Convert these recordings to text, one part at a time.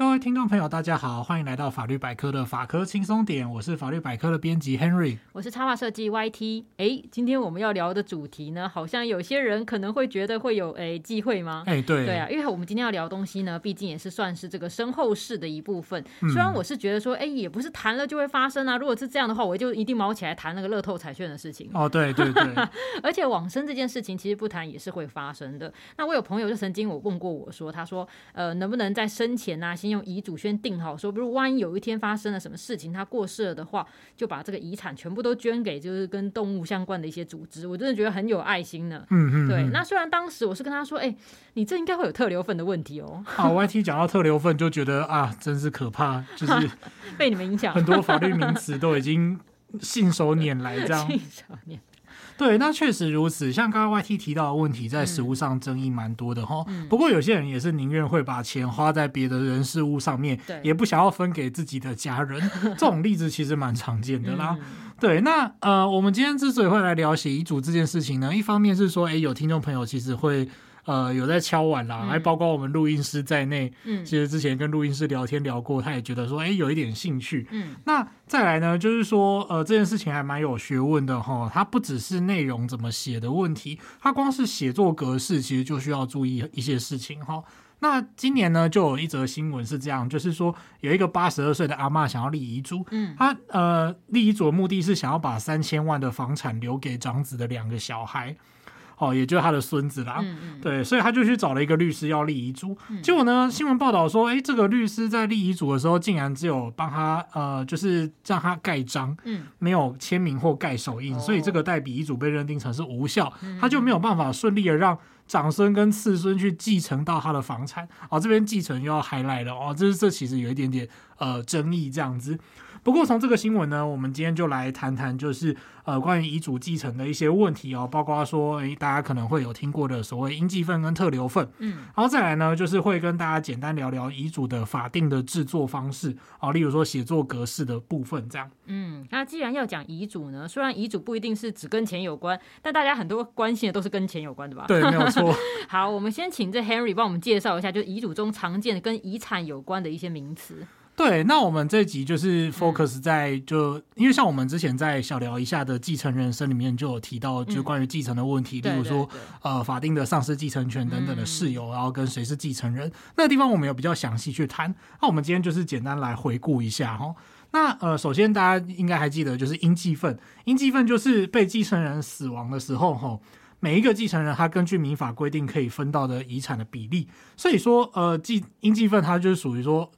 各位听众朋友，大家好，欢迎来到法律百科的法科轻松点，我是法律百科的编辑 Henry，我是插画设计 YT。哎，今天我们要聊的主题呢，好像有些人可能会觉得会有哎忌讳吗？哎，对，对啊，因为我们今天要聊的东西呢，毕竟也是算是这个身后事的一部分。虽然我是觉得说，哎，也不是谈了就会发生啊。如果是这样的话，我就一定卯起来谈那个乐透彩券的事情。哦，对对对，而且往生这件事情，其实不谈也是会发生的。那我有朋友就曾经我问过我说，他说，呃，能不能在生前啊，先用遗嘱先定。好说，比如万一有一天发生了什么事情，他过世了的话，就把这个遗产全部都捐给就是跟动物相关的一些组织。我真的觉得很有爱心呢。嗯嗯，对。那虽然当时我是跟他说，哎、欸，你这应该会有特留份的问题哦。好，YT 讲到特留份，就觉得啊，真是可怕，就是被你们影响，很多法律名词都已经信手拈来这样。信手拈。对，那确实如此。像刚刚 YT 提到的问题，在实物上争议蛮多的哈、嗯。不过有些人也是宁愿会把钱花在别的人事物上面，也不想要分给自己的家人。这种例子其实蛮常见的啦。嗯、对，那呃，我们今天之所以会来聊写遗嘱这件事情呢，一方面是说，哎，有听众朋友其实会。呃，有在敲碗啦，还包括我们录音师在内。嗯，其实之前跟录音师聊天聊过，他也觉得说，哎，有一点兴趣。嗯，那再来呢，就是说，呃，这件事情还蛮有学问的哈。它不只是内容怎么写的问题，它光是写作格式，其实就需要注意一些事情哈。那今年呢，就有一则新闻是这样，就是说有一个八十二岁的阿嬷想要立遗嘱。嗯，她呃立遗嘱的目的是想要把三千万的房产留给长子的两个小孩。哦，也就是他的孙子啦，嗯嗯，对，所以他就去找了一个律师要立遗嘱，嗯。结果呢，新闻报道说，哎，这个律师在立遗嘱的时候，竟然只有帮他呃，就是让他盖章，嗯，没有签名或盖手印，哦，所以这个代笔遗嘱被认定成是无效，嗯，他就没有办法顺利的让长孙跟次孙去继承到他的房产。哦，这边继承又要 highlight 了哦，这是这其实有一点点呃争议这样子。不过从这个新闻呢，我们今天就来谈谈，就是呃关于遗嘱继承的一些问题哦，包括说，诶大家可能会有听过的所谓应继份跟特留份，嗯，然后再来呢，就是会跟大家简单聊聊遗嘱的法定的制作方式啊，例如说写作格式的部分这样。嗯，那既然要讲遗嘱呢，虽然遗嘱不一定是只跟钱有关，但大家很多关心的都是跟钱有关的吧？对，没有错。好，我们先请这 Henry 帮我们介绍一下，就是遗嘱中常见的跟遗产有关的一些名词。对，那我们这集就是 focus 在就，嗯、因为像我们之前在小聊一下的继承人生里面就有提到，就关于继承的问题，嗯、例如说呃法定的丧失继承权等等的事由，嗯、然后跟谁是继承人，那个地方我们有比较详细去谈。那我们今天就是简单来回顾一下哈。那呃，首先大家应该还记得，就是应继份，应继份就是被继承人死亡的时候哈，每一个继承人他根据民法规定可以分到的遗产的比例。所以说呃，继应继份它就是属于说。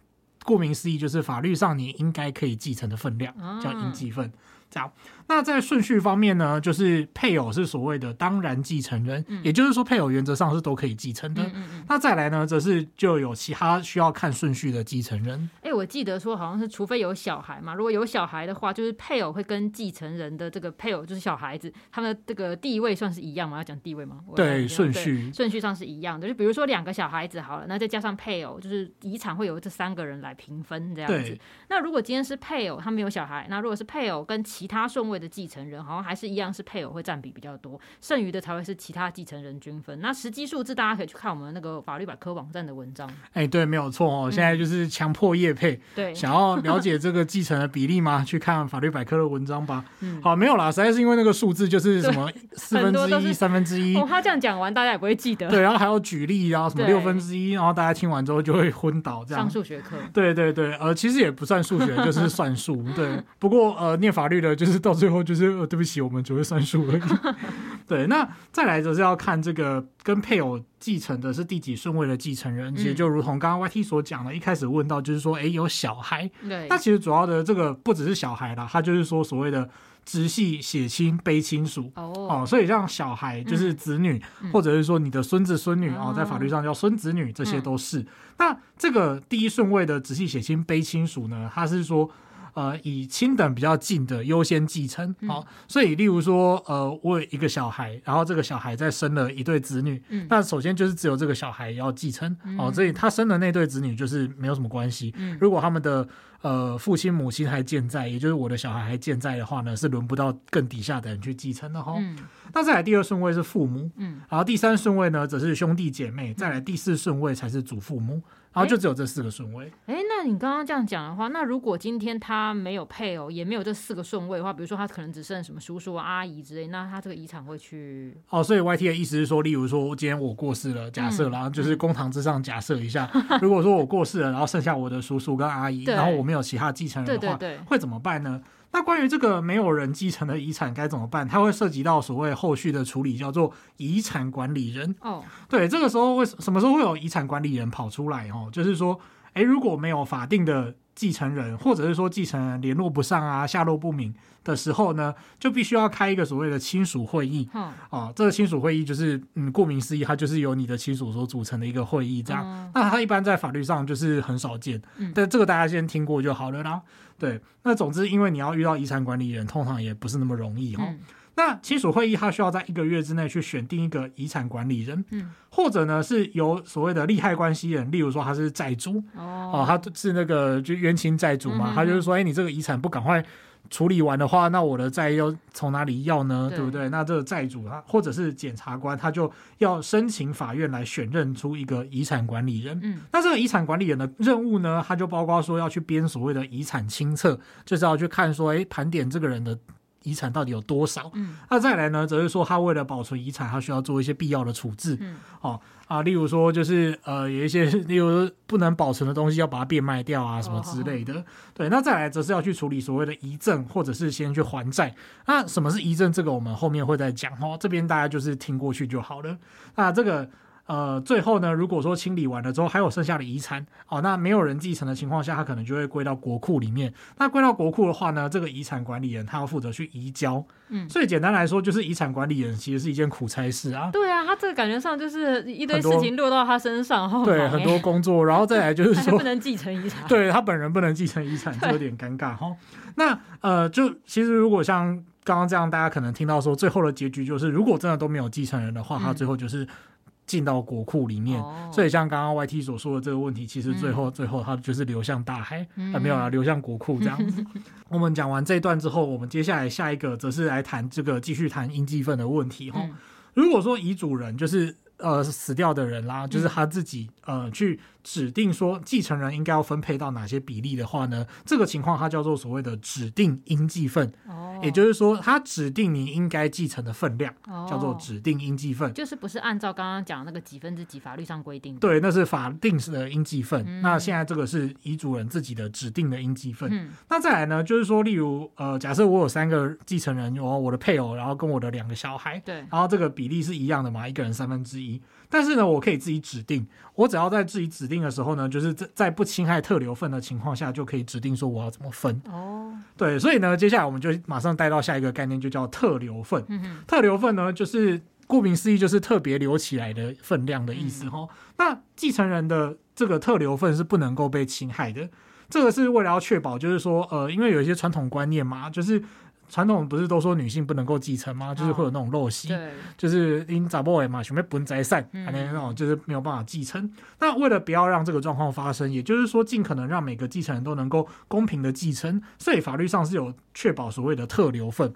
顾名思义，就是法律上你应该可以继承的分量，叫应继分。这样，那在顺序方面呢，就是配偶是所谓的当然继承人，嗯，也就是说配偶原则上是都可以继承的。嗯嗯嗯，那再来呢，则是就有其他需要看顺序的继承人。哎，我记得说好像是，除非有小孩嘛，如果有小孩的话，就是配偶会跟继承人的这个配偶就是小孩子，他们的这个地位算是一样吗？要讲地位吗？对，顺序顺序上是一样的。就比如说两个小孩子好了，那再加上配偶，就是遗产会由这三个人来平分这样子。那如果今天是配偶，他没有小孩，那如果是配偶跟其他顺位的继承人，好像还是一样是配偶会占比比较多，剩余的才会是其他继承人均分。那实际数字大家可以去看我们那个法律百科网站的文章。哎，对，没有错哦。现在就是强迫业配，对、嗯，想要了解这个继承的比例吗？去看法律百科的文章吧。嗯，好，没有啦，实在是因为那个数字就是什么四分之一、三分之一。哦，他这样讲完，大家也不会记得。对，然后还有举例，然后什么六分之一，然后大家听完之后就会昏倒。这样上数学课。对对对，呃，其实也不算数学，就是算数。对，不过呃，念法律的，就是到最后就是。呃对不起，我们只会算数而已。对，那再来就是要看这个跟配偶继承的是第几顺位的继承人，其实就如同刚刚 YT 所讲的，一开始问到就是说，哎，有小孩。对。那其实主要的这个不只是小孩啦，他就是说所谓的直系血亲卑亲属哦，所以像小孩就是子女，或者是说你的孙子孙女哦，在法律上叫孙子女，这些都是。那这个第一顺位的直系血亲卑亲属呢，他是说。呃，以亲等比较近的优先继承，好、嗯，所以例如说，呃，我有一个小孩，然后这个小孩再生了一对子女，嗯，那首先就是只有这个小孩要继承，哦、嗯，所以他生的那对子女就是没有什么关系。嗯，如果他们的呃父亲母亲还健在，也就是我的小孩还健在的话呢，是轮不到更底下的人去继承的哈。嗯，那再来第二顺位是父母，嗯，然后第三顺位呢则是兄弟姐妹，再来第四顺位才是祖父母。然后就只有这四个顺位。哎，那你刚刚这样讲的话，那如果今天他没有配偶，也没有这四个顺位的话，比如说他可能只剩什么叔叔、阿姨之类，那他这个遗产会去？哦，所以 YT 的意思是说，例如说今天我过世了，假设，然后就是公堂之上假设一下，嗯、如果说我过世了，然后剩下我的叔叔跟阿姨，然后我没有其他继承人的话，会怎么办呢？那关于这个没有人继承的遗产该怎么办？它会涉及到所谓后续的处理，叫做遗产管理人。哦，对，这个时候为什么时候会有遗产管理人跑出来？哦，就是说，诶，如果没有法定的继承人，或者是说继承人联络不上啊，下落不明的时候呢，就必须要开一个所谓的亲属会议。嗯，啊，这个亲属会议就是，嗯，顾名思义，它就是由你的亲属所组成的一个会议，这样。嗯、那它一般在法律上就是很少见，嗯、但这个大家先听过就好了啦。对，那总之，因为你要遇到遗产管理人，通常也不是那么容易哈。嗯、那亲属会议，他需要在一个月之内去选定一个遗产管理人，嗯，或者呢是由所谓的利害关系人，例如说他是债主，哦，哦，他是那个就冤亲债主嘛，嗯、他就是说，哎，你这个遗产不赶快。处理完的话，那我的债要从哪里要呢？对，对不对？那这个债主他或者是检察官，他就要申请法院来选任出一个遗产管理人。嗯，那这个遗产管理人的任务呢，他就包括说要去编所谓的遗产清册，就是要去看说，哎，盘点这个人的。遗产到底有多少？嗯，那再来呢，则是说他为了保存遗产，他需要做一些必要的处置。嗯，哦啊，例如说就是呃，有一些例如不能保存的东西，要把它变卖掉啊，什么之类的。哦、对，那再来则是要去处理所谓的遗赠，或者是先去还债。那什么是遗赠？这个我们后面会再讲哦。这边大家就是听过去就好了。那这个。呃，最后呢，如果说清理完了之后还有剩下的遗产，哦，那没有人继承的情况下，他可能就会归到国库里面。那归到国库的话呢，这个遗产管理人他要负责去移交。嗯，所以简单来说，就是遗产管理人其实是一件苦差事啊。对啊，他这个感觉上就是一堆事情落到他身上，多 对，很多工作，然后再来就是说不能继承遗产，对他本人不能继承遗产，就有点尴尬哈对。那呃，就其实如果像刚刚这样，大家可能听到说最后的结局就是，如果真的都没有继承人的话，他最后就是。进到国库里面，哦、所以像刚刚 YT 所说的这个问题，其实最后、嗯、最后它就是流向大海，嗯、啊没有啊，流向国库这样子。我们讲完这一段之后，我们接下来下一个则是来谈这个继续谈应继分的问题哈。嗯、如果说遗嘱人就是呃死掉的人啦，就是他自己呃去。指定说继承人应该要分配到哪些比例的话呢？这个情况它叫做所谓的指定应继份，哦，也就是说，它指定你应该继承的分量，哦，叫做指定应继份，就是不是按照刚刚讲的那个几分之几法律上规定的，对，那是法定式的应继份。嗯，那现在这个是遗嘱人自己的指定的应继份。嗯，那再来呢，就是说，例如呃，假设我有三个继承人，有我的配偶，然后跟我的两个小孩，对，然后这个比例是一样的嘛，一个人三分之一。但是呢，我可以自己指定，我只要在自己指定的时候呢，就是在在不侵害特留份的情况下，就可以指定说我要怎么分。哦，对，所以呢，接下来我们就马上带到下一个概念，就叫特留份。特留份呢，就是顾名思义，就是特别留起来的分量的意思哈。嗯、那继承人的这个特留份是不能够被侵害的，这个是为了要确保，就是说，呃，因为有一些传统观念嘛，就是。传统不是都说女性不能够继承吗？就是会有那种陋习，对，就是因杂波嘛，准备分财产，那种就是没有办法继承。那为了不要让这个状况发生，也就是说尽可能让每个继承人都能够公平的继承，所以法律上是有确保所谓的特留份。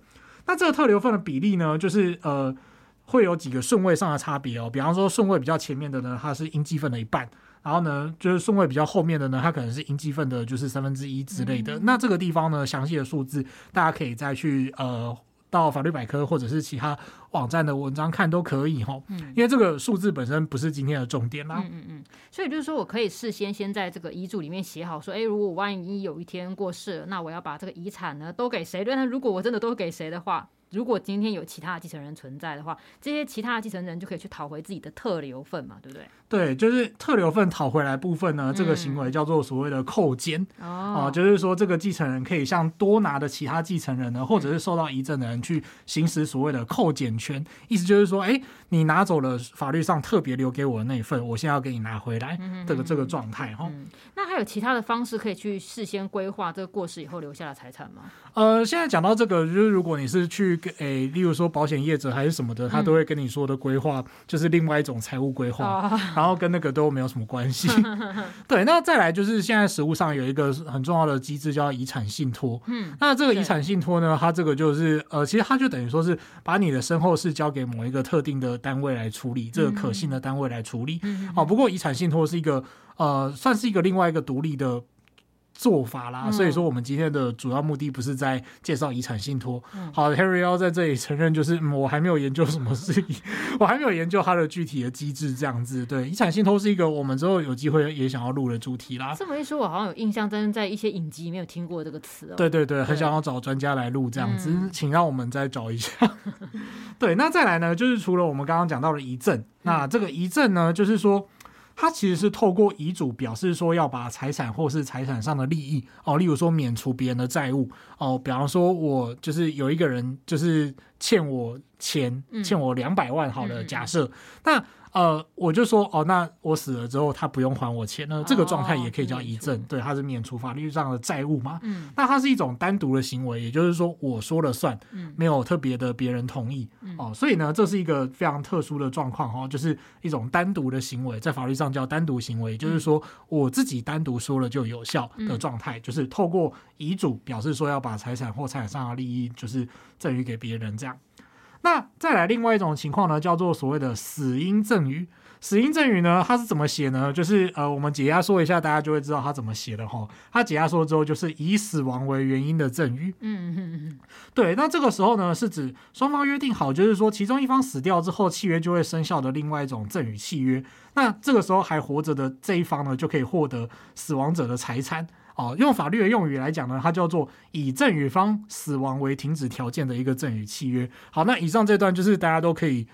那这个特留份的比例呢，就是呃会有几个顺位上的差别哦。比方说顺位比较前面的呢，它是应继份的一半。然后呢，就是顺位比较后面的呢，它可能是应继分的，就是三分之一之类的。嗯、那这个地方呢，详细的数字大家可以再去呃到法律百科或者是其他网站的文章看都可以哈。嗯，因为这个数字本身不是今天的重点啦。嗯嗯嗯。所以就是说我可以事先先在这个遗嘱里面写好说，哎，如果万一有一天过世了，那我要把这个遗产呢都给谁？对，那如果我真的都给谁的话？如果今天有其他的继承人存在的话，这些其他的继承人就可以去讨回自己的特留份嘛，对不对？对，就是特留份讨回来部分呢，这个行为叫做所谓的扣减、嗯、哦，就是说这个继承人可以向多拿的其他继承人呢，或者是受到遗赠的人去行使所谓的扣减权，意思就是说，哎，你拿走了法律上特别留给我的那一份，我现在要给你拿回来，这个这个状态哈。那还有其他的方式可以去事先规划这个过世以后留下的财产吗？呃，现在讲到这个，就是如果你是去去给诶、欸，例如说保险业者还是什么的，他都会跟你说的规划就是另外一种财务规划，嗯、然后跟那个都没有什么关系。哦、对，那再来就是现在实物上有一个很重要的机制叫遗产信托。嗯，那这个遗产信托呢，它这个就是呃，其实它就等于说是把你的身后事交给某一个特定的单位来处理，这个可信的单位来处理。嗯、哦，不过遗产信托是一个呃，算是一个另外一个独立的。做法啦，所以说我们今天的主要目的不是在介绍遗产信托。嗯、好，Harry 要在这里承认，就是、嗯、我还没有研究什么事情，我还没有研究它的具体的机制，这样子。对，遗产信托是一个我们之后有机会也想要录的主题啦。这么一说，我好像有印象，但是在一些影集没有听过这个词哦。对对对，很想要找专家来录这样子，嗯、请让我们再找一下。对，那再来呢，就是除了我们刚刚讲到的遗赠，那这个遗赠呢，就是说。他其实是透过遗嘱表示说要把财产或是财产上的利益哦，例如说免除别人的债务哦，比方说我就是有一个人就是欠我钱，欠我两百万好的假设，那。呃，我就说哦，那我死了之后，他不用还我钱，那这个状态也可以叫遗赠，哦、对，他是免除法律上的债务嘛。嗯，那它是一种单独的行为，也就是说我说了算，嗯，没有特别的别人同意，嗯、哦，所以呢，这是一个非常特殊的状况哦，就是一种单独的行为，在法律上叫单独行为，也就是说我自己单独说了就有效的状态，嗯、就是透过遗嘱表示说要把财产或财产上的利益就是赠与给别人这样。那再来另外一种情况呢，叫做所谓的死因赠与。死因赠与呢，它是怎么写呢？就是呃，我们解压缩一下，大家就会知道它怎么写的哈。它解压缩之后，就是以死亡为原因的赠与。嗯嗯嗯。对，那这个时候呢，是指双方约定好，就是说其中一方死掉之后，契约就会生效的另外一种赠与契约。那这个时候还活着的这一方呢，就可以获得死亡者的财产。哦，用法律的用语来讲呢，它叫做以赠与方死亡为停止条件的一个赠与契约。好，那以上这段就是大家都可以。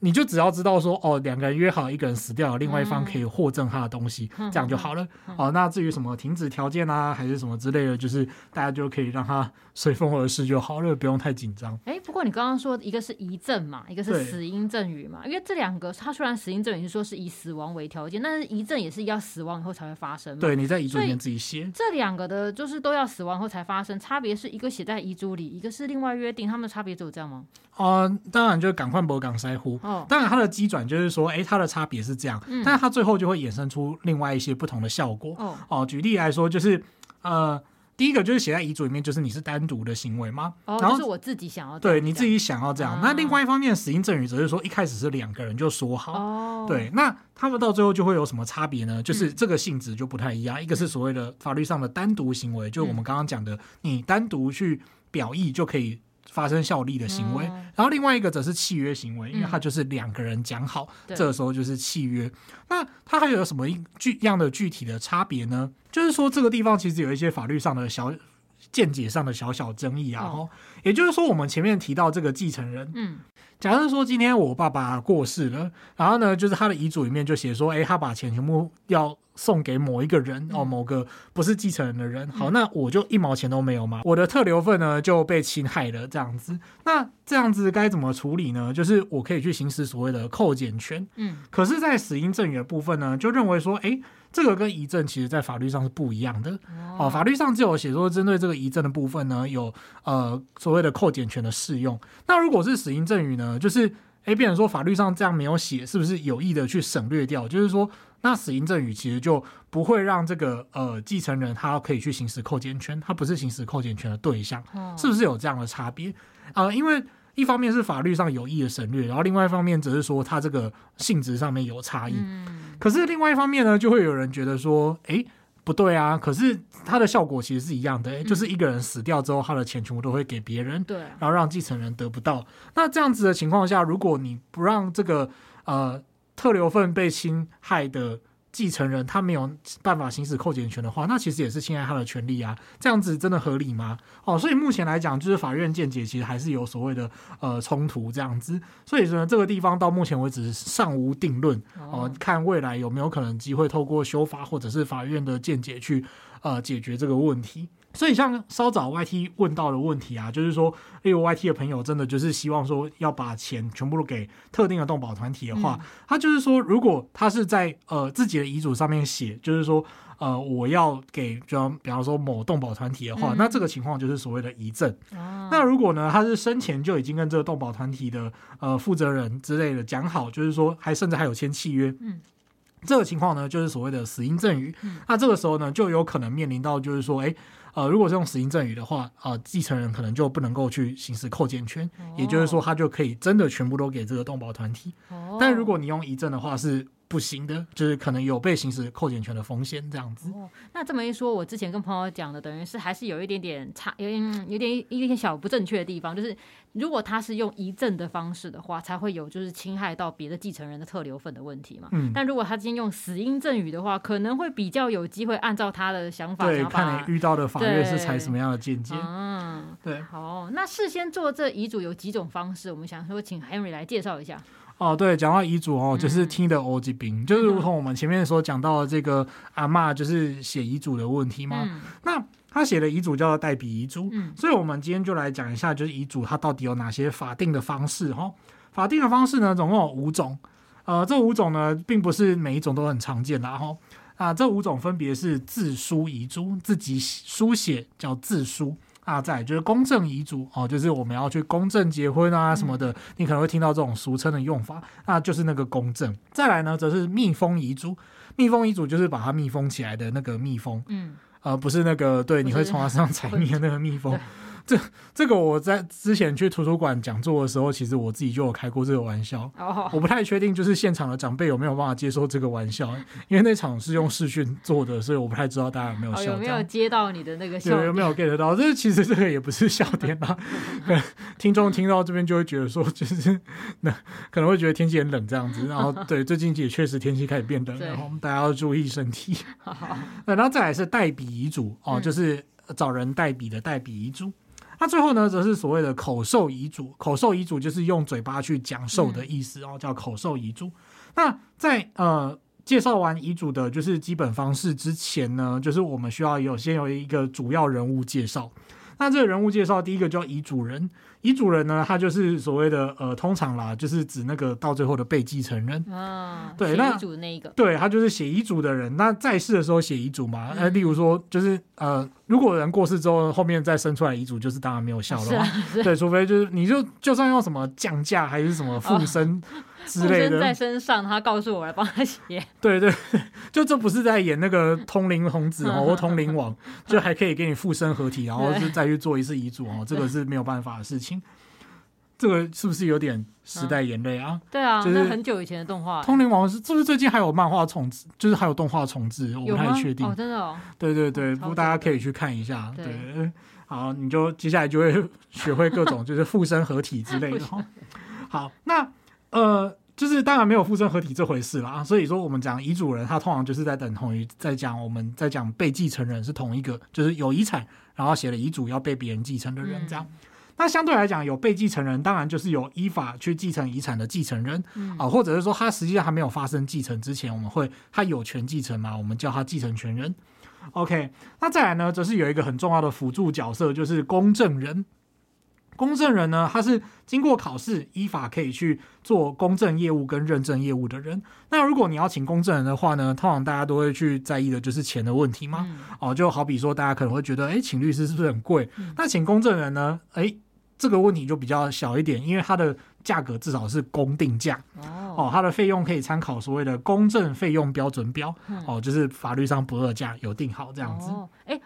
你就只要知道说哦，两个人约好，一个人死掉了，另外一方可以获赠他的东西，嗯、这样就好了。嗯、哦，那至于什么停止条件啊，还是什么之类的，就是大家就可以让他随风而逝就好了，不用太紧张。哎、欸，不过你刚刚说一个是遗赠嘛，一个是死因赠与嘛，因为这两个，他虽然死因赠与是说是以死亡为条件，但是遗赠也是要死亡以后才会发生嘛。对，你在遗嘱里面自己写。这两个的就是都要死亡后才发生，差别是一个写在遗嘱里，一个是另外约定，他们的差别只有这样吗？哦、呃，当然就是赶快不港腮乎。哦，当然它的基转就是说，哎，它的差别是这样，嗯、但是它最后就会衍生出另外一些不同的效果。哦，哦，举例来说，就是呃，第一个就是写在遗嘱里面，就是你是单独的行为吗？哦，然后是我自己想要，对你自己想要这样。啊、那另外一方面，死因赠与则是说，一开始是两个人就说好。哦，对，那他们到最后就会有什么差别呢？就是这个性质就不太一样。嗯、一个是所谓的法律上的单独行为，就是我们刚刚讲的，你单独去表意就可以。发生效力的行为，嗯、然后另外一个则是契约行为，因为它就是两个人讲好，嗯、这个时候就是契约。那它还有什么具样的具体的差别呢？就是说这个地方其实有一些法律上的小见解上的小小争议啊。也就是说我们前面提到这个继承人，嗯，假设说今天我爸爸过世了，然后呢，就是他的遗嘱里面就写说，哎，他把钱全部要。送给某一个人哦，某个不是继承人的人。好，那我就一毛钱都没有嘛，我的特留份呢就被侵害了，这样子。那这样子该怎么处理呢？就是我可以去行使所谓的扣减权。嗯，可是，在死因赠与的部分呢，就认为说，哎，这个跟遗赠其实在法律上是不一样的。哦，法律上只有写说，针对这个遗赠的部分呢，有呃所谓的扣减权的适用。那如果是死因赠与呢，就是。哎，变成说法律上这样没有写，是不是有意的去省略掉？就是说，那死因赠与其实就不会让这个呃继承人他可以去行使扣减权，他不是行使扣减权的对象，是不是有这样的差别？呃，因为一方面是法律上有意的省略，然后另外一方面只是说他这个性质上面有差异。可是另外一方面呢，就会有人觉得说，哎。不对啊，可是它的效果其实是一样的，嗯、就是一个人死掉之后，他的钱全部都会给别人，对，然后让继承人得不到。那这样子的情况下，如果你不让这个呃特留份被侵害的。继承人他没有办法行使扣减权的话，那其实也是侵害他的权利啊。这样子真的合理吗？哦，所以目前来讲，就是法院见解其实还是有所谓的呃冲突这样子。所以说呢，这个地方到目前为止尚无定论哦，看未来有没有可能机会透过修法或者是法院的见解去呃解决这个问题。所以像稍早 YT 问到的问题啊，就是说，例如 YT 的朋友真的就是希望说要把钱全部都给特定的动保团体的话，嗯、他就是说，如果他是在呃自己的遗嘱上面写，就是说，呃，我要给，就比方说某动保团体的话，嗯、那这个情况就是所谓的遗赠。哦、那如果呢，他是生前就已经跟这个动保团体的呃负责人之类的讲好，就是说，还甚至还有签契约。嗯这个情况呢，就是所谓的死因赠与。嗯、那这个时候呢，就有可能面临到，就是说，哎，呃，如果是用死刑赠与的话，呃，继承人可能就不能够去行使扣减权，哦、也就是说，他就可以真的全部都给这个动保团体。哦、但如果你用遗赠的话，是。不行的，就是可能有被行使扣减权的风险这样子。哦，那这么一说，我之前跟朋友讲的，等于是还是有一点点差，有点有点一点小不正确的地方，就是如果他是用遗赠的方式的话，才会有就是侵害到别的继承人的特留份的问题嘛。嗯。但如果他今天用死因赠与的话，可能会比较有机会按照他的想法。对，看你遇到的法院是采什么样的见解。嗯，对。好，那事先做这遗嘱有几种方式，我们想说请 Henry 来介绍一下。哦，对，讲到遗嘱哦，就是听的欧吉兵，嗯、就是如同我们前面所讲到的这个阿嬷，就是写遗嘱的问题嘛。嗯、那他写的遗嘱叫做代笔遗嘱，嗯、所以我们今天就来讲一下，就是遗嘱它到底有哪些法定的方式哈？法定的方式呢，总共有五种。呃，这五种呢，并不是每一种都很常见的哈。啊，这五种分别是自书遗嘱，自己书写叫自书。啊，在就是公证遗嘱哦，就是我们要去公证结婚啊什么的，嗯、你可能会听到这种俗称的用法，那就是那个公证。再来呢，则是密封遗嘱，密封遗嘱就是把它密封起来的那个密封，嗯，呃，不是那个对，你会从它身上采 蜜的那个蜜蜂。这这个我在之前去图书馆讲座的时候，其实我自己就有开过这个玩笑。Oh. 我不太确定，就是现场的长辈有没有办法接受这个玩笑，因为那场是用视讯做的，所以我不太知道大家有没有笑。Oh, 有没有接到你的那个笑？有没有 get 到？这其实这个也不是笑点啊。听众听到这边就会觉得说，就是那可能会觉得天气很冷这样子。然后对，最近也确实天气开始变冷，然后大家要注意身体。然后再来是代笔遗嘱哦，就是找人代笔的代笔遗嘱。那最后呢，则是所谓的口授遗嘱。口授遗嘱就是用嘴巴去讲授的意思哦，嗯、叫口授遗嘱。那在呃介绍完遗嘱的就是基本方式之前呢，就是我们需要有先有一个主要人物介绍。那这个人物介绍，第一个叫遗嘱人。遗嘱人呢，他就是所谓的呃，通常啦，就是指那个到最后的被继承人。啊，对，那遗嘱那一个，对，他就是写遗嘱的人。那在世的时候写遗嘱嘛，呃，例如说，就是呃，如果人过世之后，后面再生出来遗嘱，就是当然没有效了嘛。对，除非就是你就就算用什么降价还是什么附身。之类的，在身上，他告诉我来帮他写。对 对，就这不是在演那个通灵童子哦，或通灵王，就还可以给你附身合体，然后就再去做一次遗嘱哦，这个是没有办法的事情。这个是不是有点时代眼泪啊？对啊，就是很久以前的动画。通灵王是是不是最近还有漫画重置？就是还有动画重置，我不太确定。哦，真的哦。对对对，不过大家可以去看一下。对，好，你就接下来就会学会各种就是附身合体之类的。好，那。呃，就是当然没有附身合体这回事啦，所以说我们讲遗嘱人，他通常就是在等同于在讲我们在讲被继承人是同一个，就是有遗产，然后写了遗嘱要被别人继承的人这样。嗯、那相对来讲，有被继承人，当然就是有依法去继承遗产的继承人啊、嗯呃，或者是说他实际上还没有发生继承之前，我们会他有权继承嘛，我们叫他继承权人。OK，那再来呢，则是有一个很重要的辅助角色，就是公证人。公证人呢，他是经过考试，依法可以去做公证业务跟认证业务的人。那如果你要请公证人的话呢，通常大家都会去在意的就是钱的问题嘛。嗯、哦，就好比说，大家可能会觉得，哎，请律师是不是很贵？嗯、那请公证人呢？哎，这个问题就比较小一点，因为它的价格至少是公定价。哦。哦，它的费用可以参考所谓的公证费用标准表，嗯、哦，就是法律上不二价有定好这样子。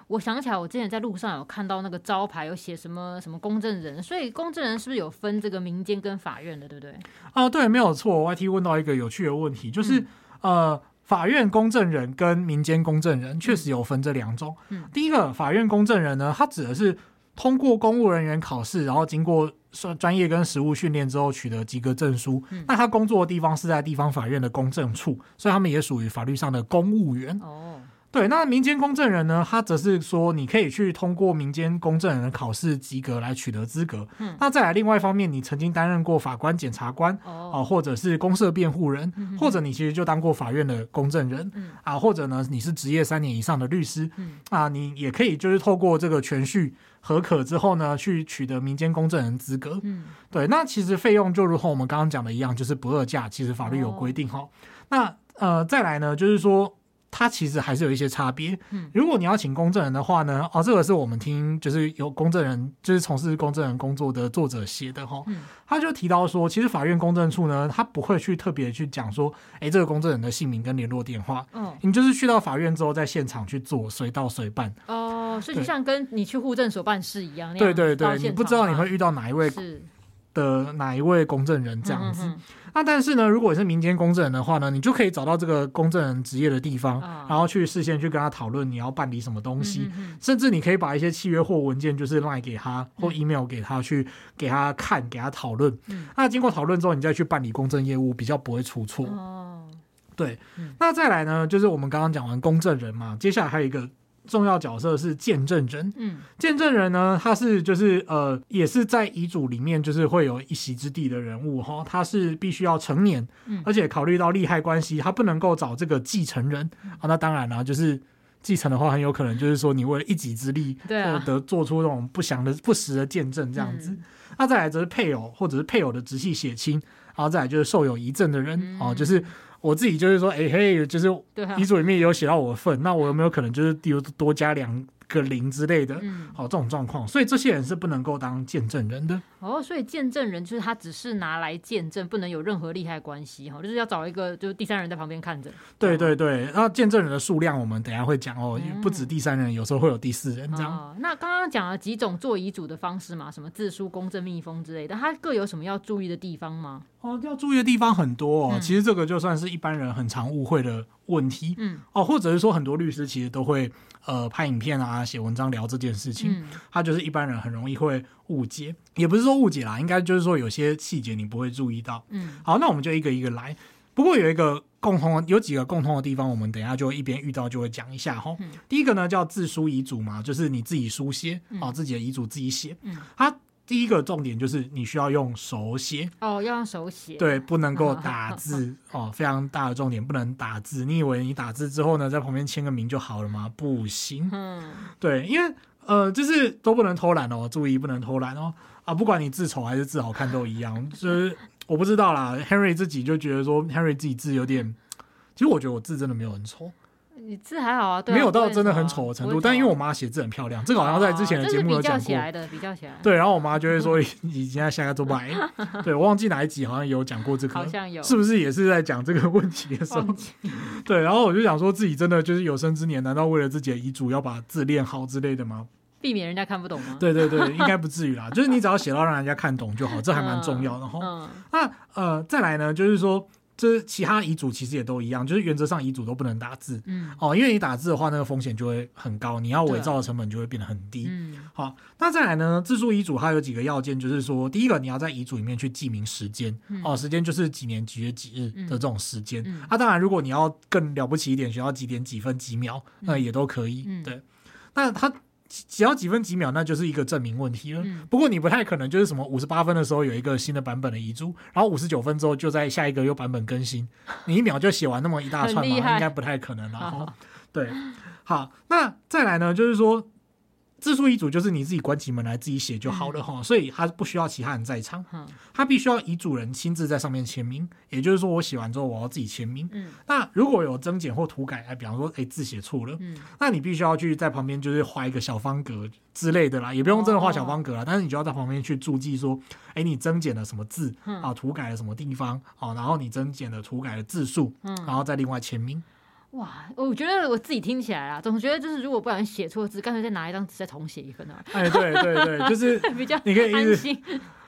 我想起来，我之前在路上有看到那个招牌有写什么什么公证人，所以公证人是不是有分这个民间跟法院的，对不对？啊、呃，对，没有错。YT 问到一个有趣的问题，就是、嗯、呃，法院公证人跟民间公证人确实有分这两种。嗯，第一个法院公证人呢，它指的是通过公务人员考试，然后经过。专专业跟实务训练之后取得及格证书，嗯、那他工作的地方是在地方法院的公证处，所以他们也属于法律上的公务员。哦，对，那民间公证人呢？他则是说，你可以去通过民间公证人的考试及格来取得资格。嗯，那再来另外一方面，你曾经担任过法官、检察官，哦、呃，或者是公社辩护人，嗯、或者你其实就当过法院的公证人，嗯啊，或者呢，你是执业三年以上的律师，嗯啊，你也可以就是透过这个全序合可之后呢，去取得民间公证人资格。嗯，对，那其实费用就如同我们刚刚讲的一样，就是不二价，其实法律有规定哈、哦。那呃，再来呢，就是说。它其实还是有一些差别。嗯，如果你要请公证人的话呢，哦，这个是我们听就是有公证人，就是从事公证人工作的作者写的哈。嗯，他就提到说，其实法院公证处呢，他不会去特别去讲说，哎，这个公证人的姓名跟联络电话。嗯，你就是去到法院之后，在现场去做，随到随办。哦，所以就像跟你去户政所办事一样。对对对，你不知道你会遇到哪一位的哪一位公证人这样子。那但是呢，如果是民间公证人的话呢，你就可以找到这个公证人职业的地方，哦、然后去事先去跟他讨论你要办理什么东西，甚至你可以把一些契约或文件就是赖给他或 email 给他去给他看，给他讨论。嗯、那经过讨论之后，你再去办理公证业务，比较不会出错。哦，对。嗯、那再来呢，就是我们刚刚讲完公证人嘛，接下来还有一个。重要角色是见证人，嗯，见证人呢，他是就是呃，也是在遗嘱里面就是会有一席之地的人物哈，他是必须要成年，嗯，而且考虑到利害关系，他不能够找这个继承人。啊，那当然了，就是继承的话，很有可能就是说你为了一己之力，对啊，得做出那种不祥的不实的见证这样子，那再来则是配偶或者是配偶的直系血亲，然后再来就是受有遗赠的人哦，就是。我自己就是说，哎、欸、嘿，就是遗嘱里面也有写到我的份，啊、那我有没有可能就是比如多加两个零之类的？嗯，好，这种状况，所以这些人是不能够当见证人的。哦，所以见证人就是他只是拿来见证，不能有任何利害关系哈，就是要找一个就是第三人在旁边看着。对对对，然后见证人的数量我们等一下会讲哦，嗯、不止第三人，有时候会有第四人这样。哦、那刚刚讲了几种做遗嘱的方式嘛，什么自书、公证、密封之类的，它各有什么要注意的地方吗？哦，要注意的地方很多哦。嗯、其实这个就算是一般人很常误会的问题，嗯，哦，或者是说很多律师其实都会呃拍影片啊、写文章聊这件事情，嗯，他就是一般人很容易会误解，也不是说误解啦，应该就是说有些细节你不会注意到，嗯，好，那我们就一个一个来。不过有一个共通，有几个共通的地方，我们等一下就一边遇到就会讲一下哈。嗯、第一个呢叫自书遗嘱嘛，就是你自己书写，嗯、哦，自己的遗嘱自己写，嗯，他。第一个重点就是你需要用手写哦，要用手写，对，不能够打字 哦，非常大的重点，不能打字。你以为你打字之后呢，在旁边签个名就好了吗？不行，嗯，对，因为呃，就是都不能偷懒哦，注意不能偷懒哦啊，不管你字丑还是字好看都一样。就是我不知道啦，Henry 自己就觉得说，Henry 自己字有点，其实我觉得我字真的没有很丑。你字还好啊，对啊，没有到真的很丑的程度，但因为我妈写字很漂亮，这个好像在之前的节目有讲过。比较起来的，比较起来。对，然后我妈就会说：“你现在下个周拜。”对，我忘记哪一集好像有讲过这个，好像有，是不是也是在讲这个问题的时候？对，然后我就想说自己真的就是有生之年，难道为了自己的遗嘱要把字练好之类的吗？避免人家看不懂吗？对对对，应该不至于啦，就是你只要写到让人家看懂就好，这还蛮重要的哈。嗯，那呃，再来呢，就是说。这其他遗嘱其实也都一样，就是原则上遗嘱都不能打字，嗯，哦，因为你打字的话，那个风险就会很高，你要伪造的成本就会变得很低，嗯，好，那再来呢，自书遗嘱它有几个要件，就是说，第一个你要在遗嘱里面去记明时间，嗯、哦，时间就是几年几月几日的这种时间，嗯。嗯、啊，当然如果你要更了不起一点，需要几点几分几秒，那也都可以，嗯、对，那它。只要几分几秒，那就是一个证明问题了。嗯、不过你不太可能就是什么五十八分的时候有一个新的版本的遗嘱，然后五十九分之后就在下一个又版本更新，你一秒就写完那么一大串吗？应该不太可能了。然后，对，好，那再来呢，就是说。自书遗嘱就是你自己关起门来自己写就好了哈，嗯、所以他不需要其他人在场，嗯、他必须要遗嘱人亲自在上面签名，也就是说我写完之后我要自己签名。嗯，那如果有增减或涂改，哎，比方说哎字写错了，嗯，那你必须要去在旁边就是画一个小方格之类的啦，也不用真的画小方格啦，哦、但是你就要在旁边去注记说，哎，你增减了什么字、嗯、啊，涂改了什么地方啊，然后你增减了涂改的字数，嗯，然后再另外签名。哇，我觉得我自己听起来啊，总觉得就是如果不小心写错字，干脆再拿一张纸再重写一份啊。哎，对对对，就是比较你可以安心。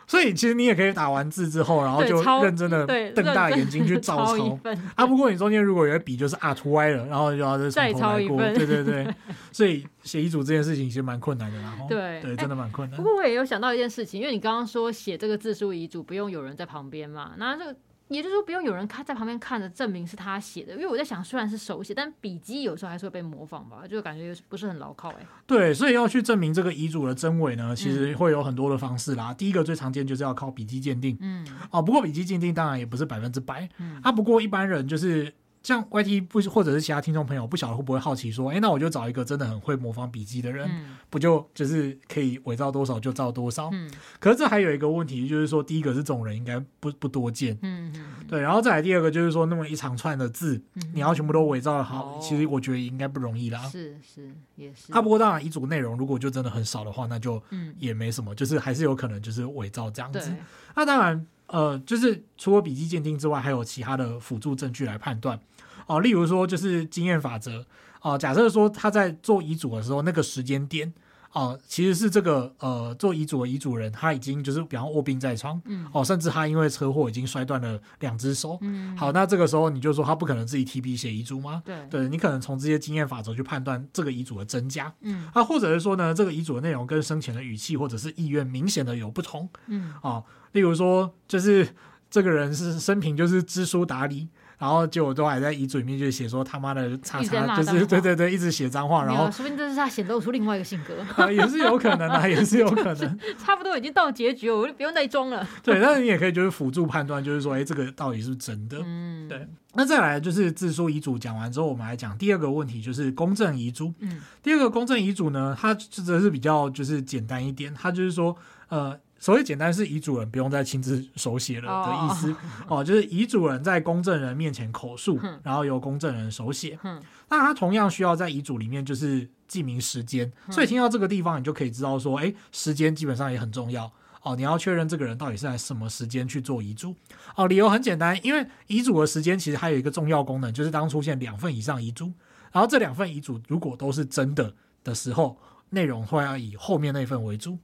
所以其实你也可以打完字之后，然后就认真的瞪大眼睛去照抄啊。不过你中间如果有笔就是啊涂歪了，然后就要再 抄一份。对对对，所以写遗嘱这件事情其实蛮困难的，然后对对，真的蛮困难。不过我也有想到一件事情，因为你刚刚说写这个自书遗嘱不用有人在旁边嘛，那这个。也就是说，不用有人看在旁边看着证明是他写的，因为我在想，虽然是手写，但笔记有时候还是会被模仿吧，就感觉不是很牢靠哎、欸。对，所以要去证明这个遗嘱的真伪呢，其实会有很多的方式啦。嗯、第一个最常见就是要靠笔迹鉴定，嗯，哦，不过笔迹鉴定当然也不是百分之百，嗯，啊，不过一般人就是。像 YT 不或者是其他听众朋友不晓得会不会好奇说，哎、欸，那我就找一个真的很会模仿笔记的人，嗯、不就就是可以伪造多少就造多少？嗯，可是这还有一个问题，就是说第一个是这种人应该不不多见，嗯嗯，对，然后再来第二个就是说那么一长串的字，嗯、你要全部都伪造的好，哦、其实我觉得应该不容易啦。是是也是。啊，不过当然遗嘱内容如果就真的很少的话，那就也没什么，就是还是有可能就是伪造这样子。对那当然，呃，就是除了笔迹鉴定之外，还有其他的辅助证据来判断。哦，例如说就是经验法则哦，假设说他在做遗嘱的时候，那个时间点哦，其实是这个呃做遗嘱的遗嘱人他已经就是比方卧病在床，嗯，哦，甚至他因为车祸已经摔断了两只手，嗯，好，那这个时候你就说他不可能自己提笔写遗嘱吗？对，对你可能从这些经验法则去判断这个遗嘱的真假，嗯，啊，或者是说呢，这个遗嘱的内容跟生前的语气或者是意愿明显的有不同，嗯，哦，例如说就是这个人是生平就是知书达理。然后结果都还在遗嘱里面就写说他妈的叉叉，就是对对对，一直写脏话，然后说不定这是他显露出另外一个性格，啊，也是有可能啊，也是有可能，差不多已经到结局了，我就不用再装了。对，但是你也可以就是辅助判断，就是说，哎，这个到底是不是真的？嗯，对。那再来就是自书遗嘱讲完之后，我们来讲第二个问题，就是公证遗嘱。嗯，第二个公证遗嘱呢，它则是比较就是简单一点，它就是说，呃。所谓简单是遗嘱人不用再亲自手写了的意思哦，哦，就是遗嘱人在公证人面前口述，嗯、然后由公证人手写。嗯，那他同样需要在遗嘱里面就是记明时间，嗯、所以听到这个地方，你就可以知道说，哎，时间基本上也很重要哦。你要确认这个人到底是在什么时间去做遗嘱哦。理由很简单，因为遗嘱的时间其实还有一个重要功能，就是当出现两份以上遗嘱，然后这两份遗嘱如果都是真的的时候，内容会要以后面那份为主。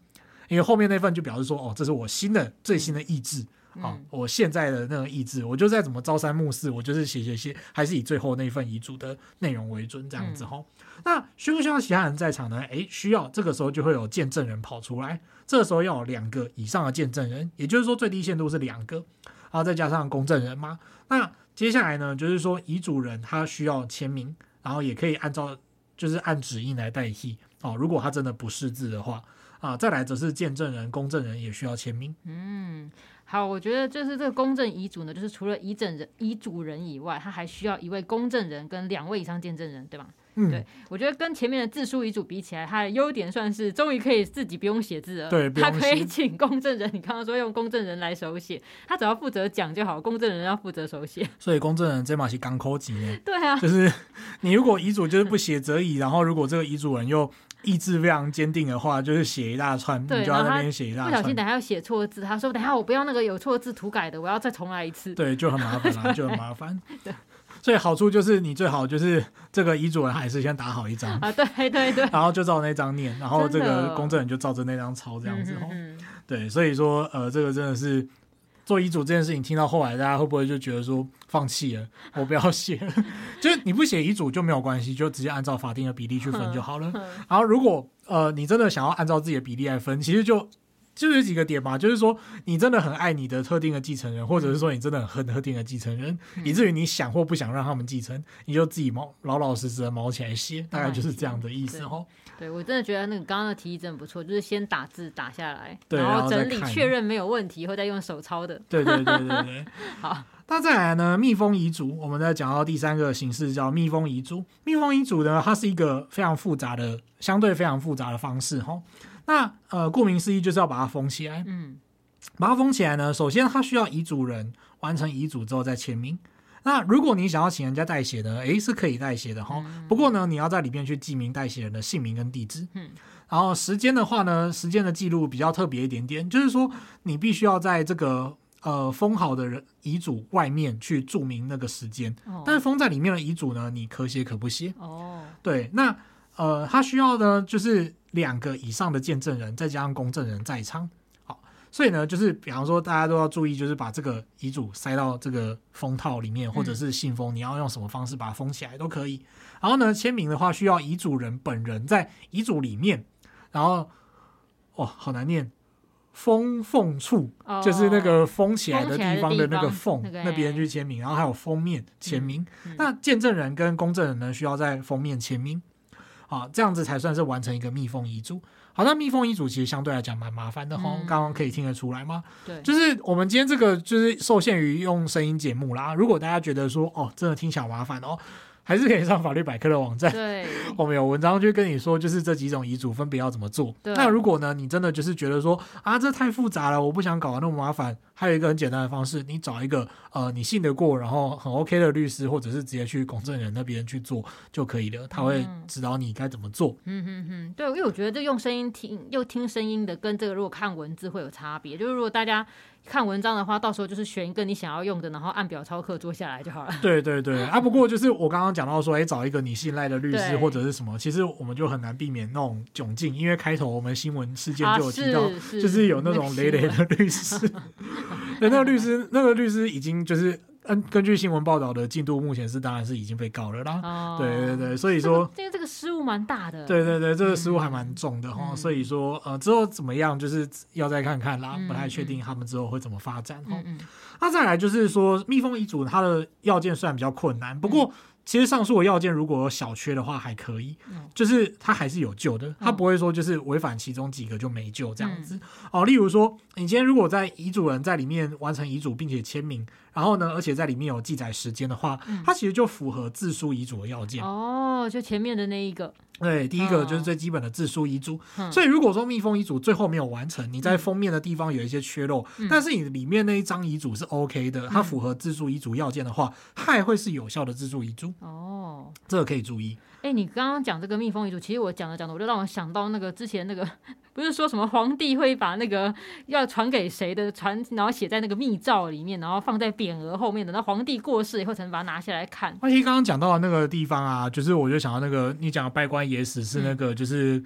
因为后面那份就表示说，哦，这是我新的最新的意志，嗯、哦，我现在的那个意志，我就再怎么朝三暮四，我就是写写写，还是以最后那份遗嘱的内容为准，这样子哈、哦。嗯、那需不需要其他人在场呢？诶，需要，这个时候就会有见证人跑出来，这个时候要有两个以上的见证人，也就是说最低限度是两个，然后再加上公证人嘛。那接下来呢，就是说遗嘱人他需要签名，然后也可以按照就是按指印来代替哦。如果他真的不识字的话。啊，再来则是见证人、公证人也需要签名。嗯，好，我觉得就是这个公证遗嘱呢，就是除了遗赠人、遗嘱人以外，他还需要一位公证人跟两位以上见证人，对吧？嗯，对，我觉得跟前面的自书遗嘱比起来，它的优点算是终于可以自己不用写字了。对，他可以请公证人，你刚刚说用公证人来手写，他只要负责讲就好，公证人要负责手写。所以公证人这码是港口级呢。对啊，就是你如果遗嘱就是不写则已，然后如果这个遗嘱人又意志非常坚定的话，就是写一大串，对你就要在那边写一大串。不小心等下要写错字，他说等下我不要那个有错字涂改的，我要再重来一次。对，就很麻烦啊，就很麻烦。对，所以好处就是你最好就是这个遗嘱人还是先打好一张啊，对对对，然后就照那张念，然后这个公证人就照着那张抄这样子哦。嗯嗯对，所以说呃，这个真的是。做遗嘱这件事情，听到后来大家会不会就觉得说放弃了？我不要写了，就是你不写遗嘱就没有关系，就直接按照法定的比例去分就好了。然后如果呃你真的想要按照自己的比例来分，其实就。就有几个点嘛，就是说你真的很爱你的特定的继承人，或者是说你真的很恨特定的继承人，嗯、以至于你想或不想让他们继承，你就自己毛老老实实的毛起来写，大概就是这样的意思哦。对，我真的觉得那个刚刚的提议真的不错，就是先打字打下来，对然后整理确认没有问题，以后再用手抄的。对对对对对。好，那再来呢？密封遗嘱，我们再讲到第三个形式叫密封遗嘱。密封遗嘱呢，它是一个非常复杂的，相对非常复杂的方式哈。那呃，顾名思义就是要把它封起来。嗯，把它封起来呢，首先它需要遗嘱人完成遗嘱之后再签名。那如果你想要请人家代写的，诶，是可以代写的哈。嗯、不过呢，你要在里面去记明代写人的姓名跟地址。嗯，然后时间的话呢，时间的记录比较特别一点点，就是说你必须要在这个呃封好的人遗嘱外面去注明那个时间。哦、但是封在里面的遗嘱呢，你可写可不写。哦，对，那呃，它需要的就是。两个以上的见证人，再加上公证人在场，好，所以呢，就是比方说，大家都要注意，就是把这个遗嘱塞到这个封套里面，或者是信封，你要用什么方式把它封起来都可以。然后呢，签名的话，需要遗嘱人本人在遗嘱里面，然后，哦，好难念封缝处，就是那个封起来的地方的那个缝那边去签名，然后还有封面签名。那见证人跟公证人呢，需要在封面签名，啊，这样子才算是完成一个密封遗嘱。好，那密封遗嘱其实相对来讲蛮麻烦的哈，刚刚可以听得出来吗？对，就是我们今天这个就是受限于用声音节目啦。如果大家觉得说哦，真的听起来麻烦哦。还是可以上法律百科的网站，对，我们有文章就跟你说，就是这几种遗嘱分别要怎么做。那如果呢，你真的就是觉得说啊，这太复杂了，我不想搞得那么麻烦。还有一个很简单的方式，你找一个呃你信得过，然后很 OK 的律师，或者是直接去公证人那边去做就可以了，他会指导你该怎么做。嗯嗯嗯，对，因为我觉得这用声音听又听声音的，跟这个如果看文字会有差别。就是如果大家。看文章的话，到时候就是选一个你想要用的，然后按表操课做下来就好了。对对对，啊，不过就是我刚刚讲到说，哎，找一个你信赖的律师或者是什么，其实我们就很难避免那种窘境，因为开头我们新闻事件就有提到，就是有那种雷雷的律师，对，那个律师，那个律师已经就是。根根据新闻报道的进度，目前是当然是已经被告了啦。哦、对对对，所以说这个这个失误蛮大的。对对对，这个失误还蛮重的哈。嗯、所以说呃之后怎么样，就是要再看看啦，不太确定他们之后会怎么发展哈。那、嗯嗯、再来就是说蜜蜂遗嘱它的要件虽然比较困难，不过。嗯其实上述的要件如果有小缺的话还可以，就是它还是有救的，它不会说就是违反其中几个就没救这样子。哦。例如说，你今天如果在遗嘱人在里面完成遗嘱并且签名，然后呢，而且在里面有记载时间的话，它其实就符合自书遗嘱的要件。哦，就前面的那一个。对，第一个就是最基本的自书遗嘱。嗯、所以如果说密封遗嘱最后没有完成，你在封面的地方有一些缺漏，嗯、但是你里面那一张遗嘱是 OK 的，它符合自书遗嘱要件的话，它还会是有效的自书遗嘱。哦，这个可以注意。哎，你刚刚讲这个蜜蜂遗嘱，其实我讲着讲着，我就让我想到那个之前那个，不是说什么皇帝会把那个要传给谁的传，然后写在那个密诏里面，然后放在匾额后面的，那皇帝过世以后才能把它拿下来看。万一刚刚讲到的那个地方啊，就是我就想到那个你讲的拜官野史是那个，就是、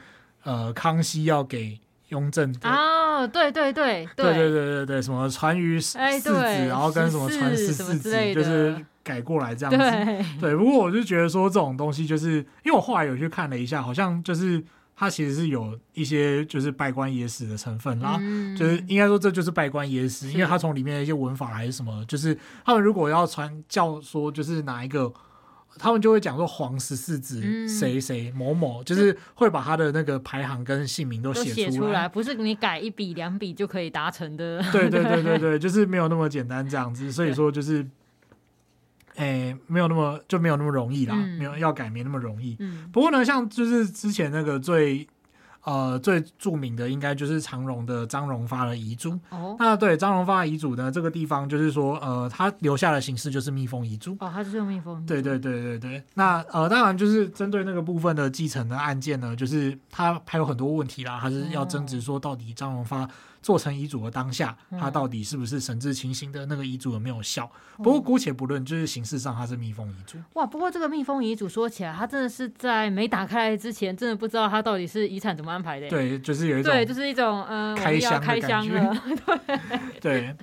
嗯、呃康熙要给雍正啊，对对对对对对对对，什么传于世子，然后跟什么传十四子，就是。改过来这样子，对，对，不过我就觉得说这种东西，就是因为我后来有去看了一下，好像就是它其实是有一些就是拜官野史的成分啦，嗯、就是应该说这就是拜官野史，因为它从里面的一些文法还是什么，就是他们如果要传教说就是哪一个，他们就会讲说黄十四子谁谁某某，就是会把他的那个排行跟姓名都写出，出来，不是你改一笔两笔就可以达成的。对对对对对，就是没有那么简单这样子，所以说就是。哎、欸，没有那么就没有那么容易啦，嗯、没有要改没那么容易。嗯、不过呢，像就是之前那个最呃最著名的，应该就是长荣的张荣发的遗嘱。哦，那对张荣发的遗嘱呢，这个地方就是说，呃，他留下的形式就是密封遗嘱。哦，他就是用密封。对对对对对。那呃，当然就是针对那个部分的继承的案件呢，就是他还有很多问题啦，还是要争执说到底张荣发。做成遗嘱的当下，他到底是不是神志清醒的？那个遗嘱有没有效？不过姑且不论，就是形式上它是密封遗嘱。哇，不过这个密封遗嘱说起来，他真的是在没打开来之前，真的不知道他到底是遗产怎么安排的。对，就是有一种，对，就是一种嗯，开箱开箱了，对 对。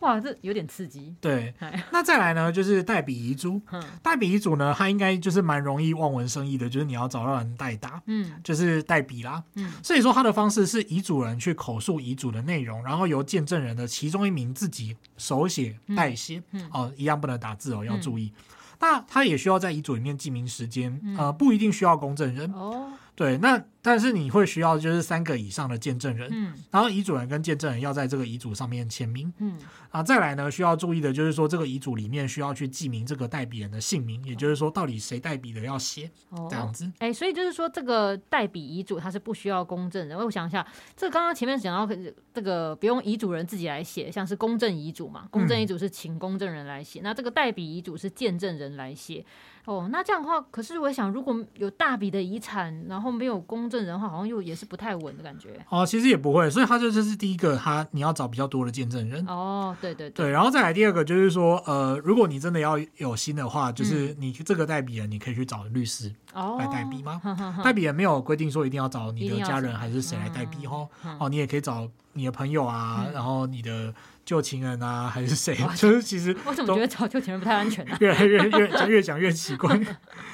哇，这有点刺激。对，那再来呢，就是代笔遗嘱。代笔遗嘱呢，它应该就是蛮容易望文生义的，就是你要找到人代打，嗯，就是代笔啦，嗯，所以说它的方式是遗嘱人去口述遗嘱的内容，然后由见证人的其中一名自己手写代写，嗯，哦，一样不能打字哦，要注意。那他也需要在遗嘱里面记明时间，呃，不一定需要公证人。哦。对，那但是你会需要就是三个以上的见证人，嗯，然后遗嘱人跟见证人要在这个遗嘱上面签名，嗯，啊，再来呢需要注意的就是说这个遗嘱里面需要去记明这个代笔人的姓名，也就是说到底谁代笔的要写，哦，这样子，哎，所以就是说这个代笔遗嘱它是不需要公证人。我想一下，这刚刚前面讲到这个不用遗嘱人自己来写，像是公证遗嘱嘛，公证遗嘱是请公证人来写，嗯，那这个代笔遗嘱是见证人来写。哦，那这样的话，可是我想，如果有大笔的遗产，然后没有公证人的话，好像又也是不太稳的感觉。哦，其实也不会，所以他就这是第一个，他你要找比较多的见证人。哦，对对对，对，然后再来第二个就是说，呃，如果你真的要有心的话，就是你这个代笔人，你可以去找律师来代笔吗？哦、代笔人没有规定说一定要找你的家人还是谁来代笔哦。哦，你也可以找你的朋友啊，嗯、然后你的。旧情人啊，还是谁？就是其实我怎么觉得找旧情人不太安全呢？越来越越讲越讲越奇怪。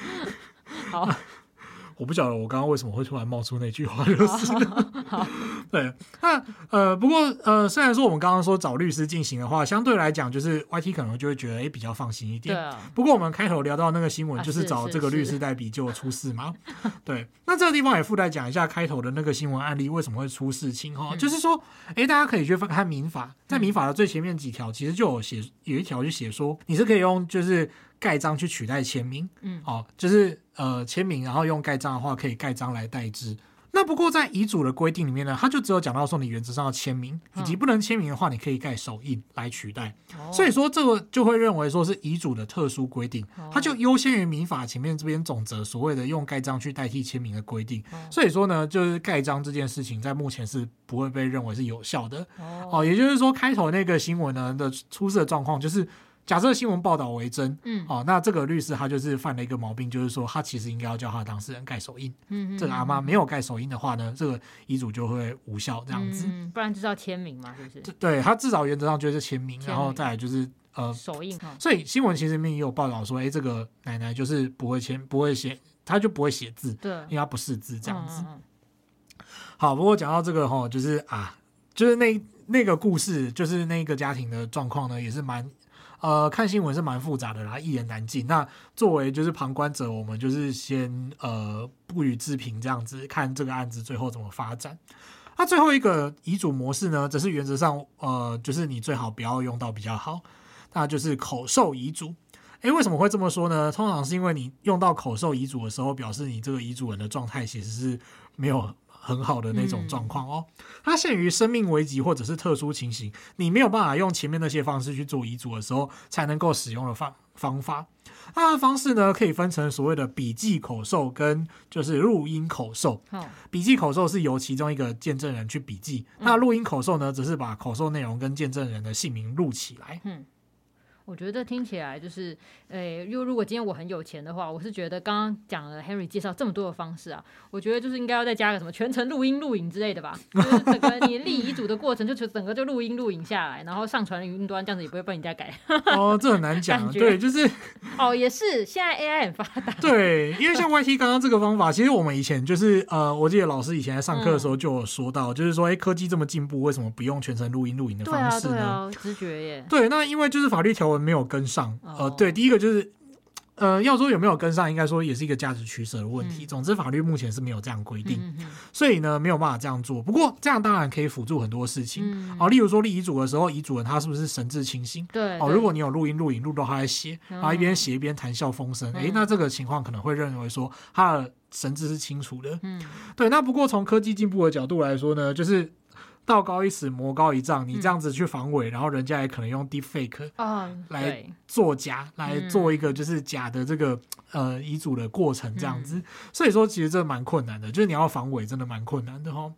好，我不晓得我刚刚为什么会突然冒出那句话，就是 对。那呃，不过呃，虽然说我们刚刚说找律师进行的话，相对来讲，就是 YT 可能就会觉得哎、欸、比较放心一点。对啊。不过我们开头聊到那个新闻，就是找这个律师代笔就出事嘛。对。那这个地方也附带讲一下开头的那个新闻案例为什么会出事情哈，就是说，哎、欸，大家可以去翻看民法，在民法的最前面几条，其实就有写有一条就写说，你是可以用就是。盖章去取代签名，嗯，哦，就是呃签名，然后用盖章的话，可以盖章来代之。那不过在遗嘱的规定里面呢，它就只有讲到说你原则上要签名，以及不能签名的话，你可以盖手印来取代。哦、所以说这个就会认为说是遗嘱的特殊规定，它就优先于民法前面这边总则所谓的用盖章去代替签名的规定。所以说呢，就是盖章这件事情在目前是不会被认为是有效的。哦，也就是说开头那个新闻呢的出事的状况就是。假设新闻报道为真，嗯，哦，那这个律师他就是犯了一个毛病，就是说他其实应该要叫他的当事人盖手印，嗯，嗯，这个阿妈没有盖手印的话呢，这个遗嘱就会无效，这样子，嗯，不然就是要签名嘛，是不是？对，他至少原则上就是签名，然后再来就是呃手印，所以新闻其实里面也有报道说，哎，这个奶奶就是不会签，不会写，他就不会写字，对，因为他不识字这样子。好，不过讲到这个哈，就是啊，就是那那个故事，就是那个家庭的状况呢，也是蛮。呃，看新闻是蛮复杂的啦，一言难尽。那作为就是旁观者，我们就是先呃不予置评，这样子看这个案子最后怎么发展。那最后一个遗嘱模式呢，则是原则上呃，就是你最好不要用到比较好，那就是口授遗嘱。诶，为什么会这么说呢？通常是因为你用到口授遗嘱的时候，表示你这个遗嘱人的状态其实是没有。很好的那种状况哦，它限于生命危急或者是特殊情形，你没有办法用前面那些方式去做遗嘱的时候，才能够使用的方方法。它的方式呢，可以分成所谓的笔记口授跟就是录音口授。笔记口授是由其中一个见证人去笔记，那录音口授呢，只是把口授内容跟见证人的姓名录起来。嗯。我觉得听起来就是，诶、欸，如如果今天我很有钱的话，我是觉得刚刚讲了 Henry 介绍这么多的方式啊，我觉得就是应该要再加个什么全程录音录影之类的吧，就是整个你立遗嘱的过程就整个就录音录影下来，然后上传云端，这样子也不会被人家改。哦，这很难讲，对，就是，哦，也是，现在 AI 很发达。对，因为像 YT 刚刚这个方法，其实我们以前就是，呃，我记得老师以前在上课的时候就有说到，嗯、就是说，哎、欸，科技这么进步，为什么不用全程录音录影的方式呢？对啊，对啊，直觉耶。对，那因为就是法律条文没有跟上。呃，对，第一个就是，呃，要说有没有跟上，应该说也是一个价值取舍的问题。嗯、总之，法律目前是没有这样规定，所以呢，没有办法这样做。不过，这样当然可以辅助很多事情。哦、嗯，例如说立遗嘱的时候，遗嘱人他是不是神志清醒？对。哦，如果你有录音录影录到他在写，然后一边写一边谈笑风生，哎、嗯，那这个情况可能会认为说他的神志是清楚的。嗯，对。那不过从科技进步的角度来说呢，就是。道高一尺，魔高一丈。你这样子去防伪，嗯、然后人家也可能用 deepfake 来作假，哦、来做一个就是假的这个、嗯、呃遗嘱的过程，这样子。嗯、所以说，其实这蛮困难的，就是你要防伪，真的蛮困难的哈。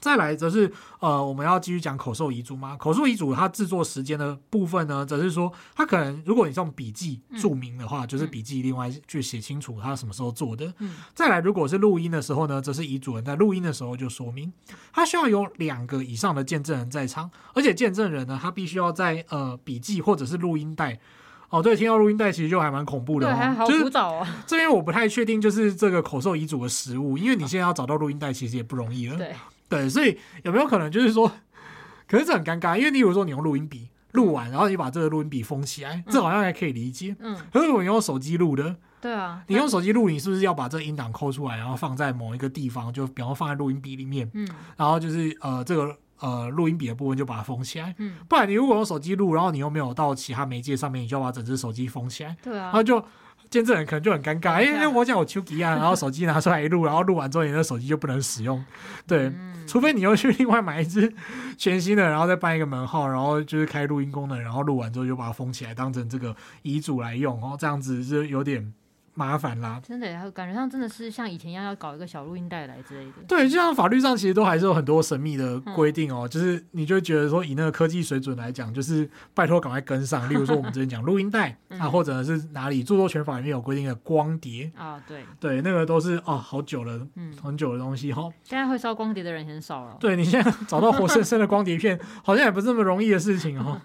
再来则是呃，我们要继续讲口授遗嘱吗？口授遗嘱它制作时间的部分呢，则是说它可能如果你用笔记注明的话，嗯、就是笔记另外去写清楚它什么时候做的。嗯、再来，如果是录音的时候呢，则是遗嘱人在录音的时候就说明，他需要有两个以上的见证人在场，而且见证人呢，他必须要在呃笔记或者是录音带。哦，对，听到录音带其实就还蛮恐怖的，哦，还好古早啊。这边我不太确定，就是这个口授遗嘱的实物，因为你现在要找到录音带其实也不容易了。对。对，所以有没有可能就是说，可是这很尴尬，因为你比如说你用录音笔录完，然后你把这个录音笔封起来，这好像还可以理解。嗯。可是如果你用手机录的，对啊，你用手机录，你是不是要把这个音档抠出来，然后放在某一个地方，就比方放在录音笔里面，嗯，然后就是呃这个呃录音笔的部分就把它封起来，嗯，不然你如果用手机录，然后你又没有到其他媒介上面，你就要把整只手机封起来，对啊，然后就。见证人可能就很尴尬，因为我讲我丘吉啊，然后手机拿出来一录，然后录完之后你的手机就不能使用，对，除非你又去另外买一只全新的，然后再办一个门号，然后就是开录音功能，然后录完之后就把它封起来，当成这个遗嘱来用哦，这样子就有点。麻烦啦，真的，感觉上真的是像以前一样要搞一个小录音带来之类的。对，就像法律上其实都还是有很多神秘的规定哦，嗯、就是你就觉得说以那个科技水准来讲，就是拜托赶快跟上。例如说我们之前讲录音带啊，或者是哪里著作权法里面有规定的光碟啊，对对，那个都是哦好久了，嗯，很久的东西哈。现在会烧光碟的人很少了。对，你现在找到活生生的光碟片，好像也不是那么容易的事情哦。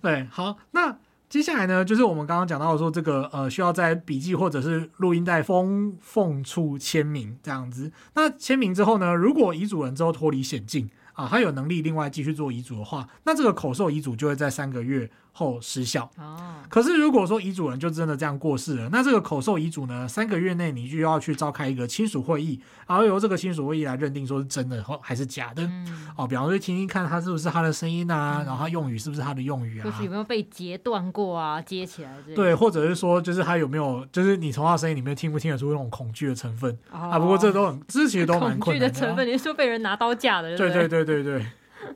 对，好，那。接下来呢，就是我们刚刚讲到说这个呃，需要在笔记或者是录音带封缝处签名这样子。那签名之后呢，如果遗嘱人之后脱离险境啊，他有能力另外继续做遗嘱的话，那这个口授遗嘱就会在三个月后失效哦，可是如果说遗嘱人就真的这样过世了，那这个口授遗嘱呢，三个月内你就要去召开一个亲属会议，然后由这个亲属会议来认定说是真的还是假的。嗯、哦，比方说听听看他是不是他的声音啊，嗯、然后他用语是不是他的用语啊，就是有没有被截断过啊，接起来对，或者是说就是他有没有，就是你从他声音里面听不听得出那种恐惧的成分、哦、啊？不过这都很，这其实都蛮困难的、啊。恐惧的成分，你是说被人拿刀架的，对对对对对。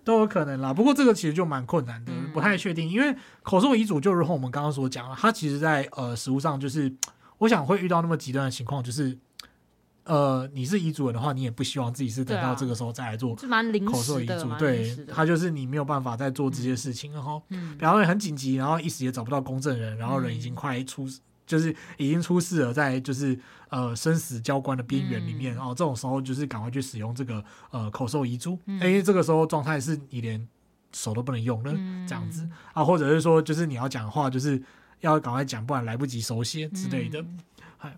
都有可能啦，不过这个其实就蛮困难的，不太确定，因为口授遗嘱就如同我们刚刚所讲了，它其实在呃实物上就是，我想会遇到那么极端的情况，就是呃你是遗嘱人的话，你也不希望自己是等到这个时候再来做口授遗嘱，对，他就是你没有办法再做这些事情，然后比方说很紧急，然后一时也找不到公证人，然后人已经快出。就是已经出事了，在就是呃生死交关的边缘里面，哦、这种时候就是赶快去使用这个呃口授遗嘱，因为、嗯、这个时候状态是你连手都不能用了，嗯、这样子。啊，或者是说就是你要讲话就是要赶快讲，不然来不及手写之类的。嗯、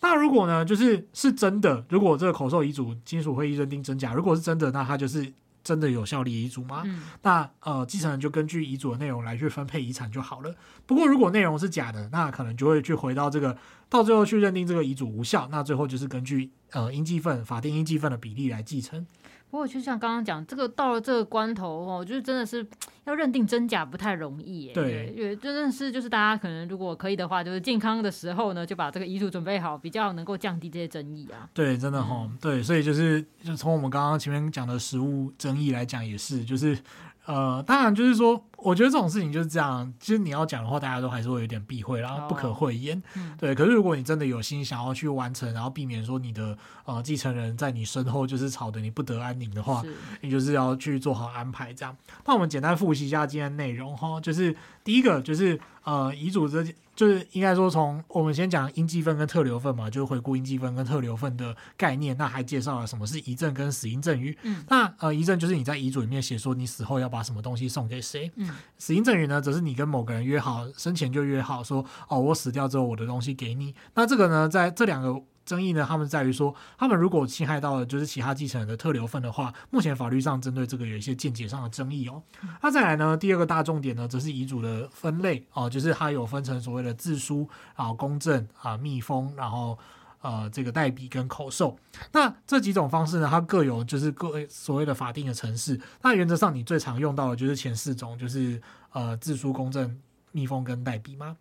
那如果呢，就是是真的，如果这个口授遗嘱亲属会议认定真假，如果是真的，那他就是。真的有效力遗嘱吗？嗯、那呃，继承人就根据遗嘱的内容来去分配遗产就好了。不过如果内容是假的，那可能就会去回到这个，到最后去认定这个遗嘱无效。那最后就是根据呃应继份法定应继份的比例来继承。不过就像刚刚讲，这个到了这个关头哦，就是真的是要认定真假不太容易耶。对，也真的是就是大家可能如果可以的话，就是健康的时候呢，就把这个遗嘱准备好，比较能够降低这些争议啊。对，真的哈，嗯、对，所以就是就从我们刚刚前面讲的食物争议来讲，也是就是。呃，当然就是说，我觉得这种事情就是这样。其实你要讲的话，大家都还是会有点避讳，然后不可讳言。嗯、对，可是如果你真的有心想要去完成，然后避免说你的呃继承人在你身后就是吵得你不得安宁的话，你就是要去做好安排。这样，那我们简单复习一下今天内容哈，就是第一个就是呃遗嘱这。就是应该说，从我们先讲应继分跟特留分嘛，就是回顾应继分跟特留分的概念。那还介绍了什么是遗赠跟死因赠与。嗯，那呃，遗赠就是你在遗嘱里面写说你死后要把什么东西送给谁。嗯，死因赠与呢，则是你跟某个人约好，生前就约好说，哦，我死掉之后我的东西给你。那这个呢，在这两个。争议呢，他们在于说，他们如果侵害到了就是其他继承人的特留份的话，目前法律上针对这个有一些见解上的争议哦。那再来呢，第二个大重点呢，则是遗嘱的分类哦，就是它有分成所谓的自书啊、公证啊、密封，然后呃这个代笔跟口授。那这几种方式呢，它各有就是各所谓的法定的程式。那原则上你最常用到的就是前四种，就是呃自书、公证、密封跟代笔吗？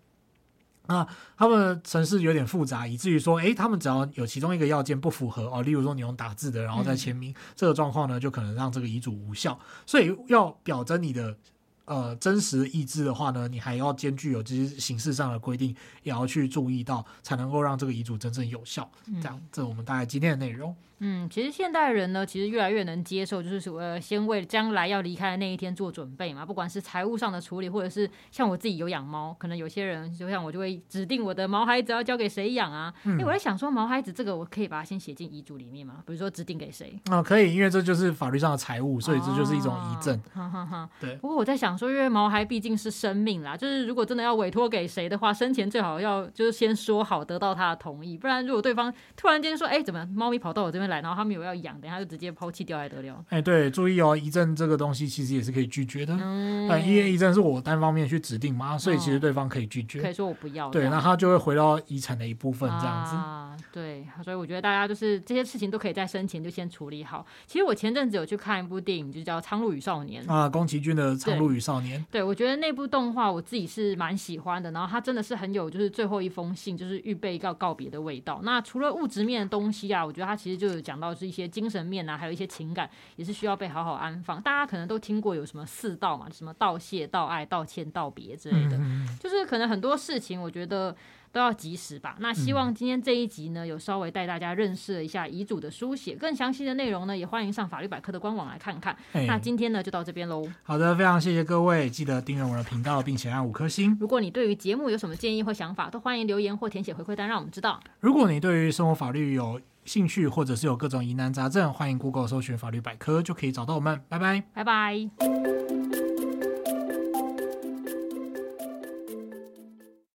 那他们的程式有点复杂，以至于说，诶，他们只要有其中一个要件不符合哦，例如说你用打字的，然后再签名，嗯、这个状况呢，就可能让这个遗嘱无效。所以要表征你的呃真实意志的话呢，你还要兼具有这些形式上的规定，也要去注意到，才能够让这个遗嘱真正有效。这样，这我们大概今天的内容。嗯，其实现代人呢，其实越来越能接受，就是说先为将来要离开的那一天做准备嘛。不管是财务上的处理，或者是像我自己有养猫，可能有些人就像我就会指定我的毛孩子要交给谁养啊。因为、嗯、我在想说，毛孩子这个我可以把它先写进遗嘱里面嘛，比如说指定给谁？啊、哦，可以，因为这就是法律上的财务，所以这就是一种遗赠。哈哈哈。对。不过我在想说，因为毛孩毕竟是生命啦，就是如果真的要委托给谁的话，生前最好要就是先说好，得到他的同意，不然如果对方突然间说，哎，怎么猫咪跑到我这边来，然后他们有要养。等下就直接抛弃掉还得了？哎、欸，对，注意哦，遗赠这个东西其实也是可以拒绝的。嗯，因为遗赠是我单方面去指定嘛，所以其实对方可以拒绝，可以说我不要。对，那他就会回到遗产的一部分这样子。啊，对，所以我觉得大家就是这些事情都可以在生前就先处理好。其实我前阵子有去看一部电影，就叫《苍鹭与少年》啊，宫崎骏的《苍鹭与少年》对。对，我觉得那部动画我自己是蛮喜欢的，然后它真的是很有就是最后一封信就是预备要告别的味道。那除了物质面的东西啊，我觉得它其实就有讲到是一些精神面啊，还有一些。情感也是需要被好好安放。大家可能都听过有什么四道嘛，什么道谢、道爱、道歉、道别之类的，嗯、就是可能很多事情，我觉得都要及时吧。那希望今天这一集呢，有稍微带大家认识了一下遗嘱的书写，更详细的内容呢，也欢迎上法律百科的官网来看看。嘿那今天呢，就到这边喽。好的，非常谢谢各位，记得订阅我的频道，并且按五颗星。如果你对于节目有什么建议或想法，都欢迎留言或填写回馈单，让我们知道。如果你对于生活法律有兴趣或者是有各种疑难杂症，欢迎 Google 搜寻法律百科就可以找到我们。拜拜，拜拜。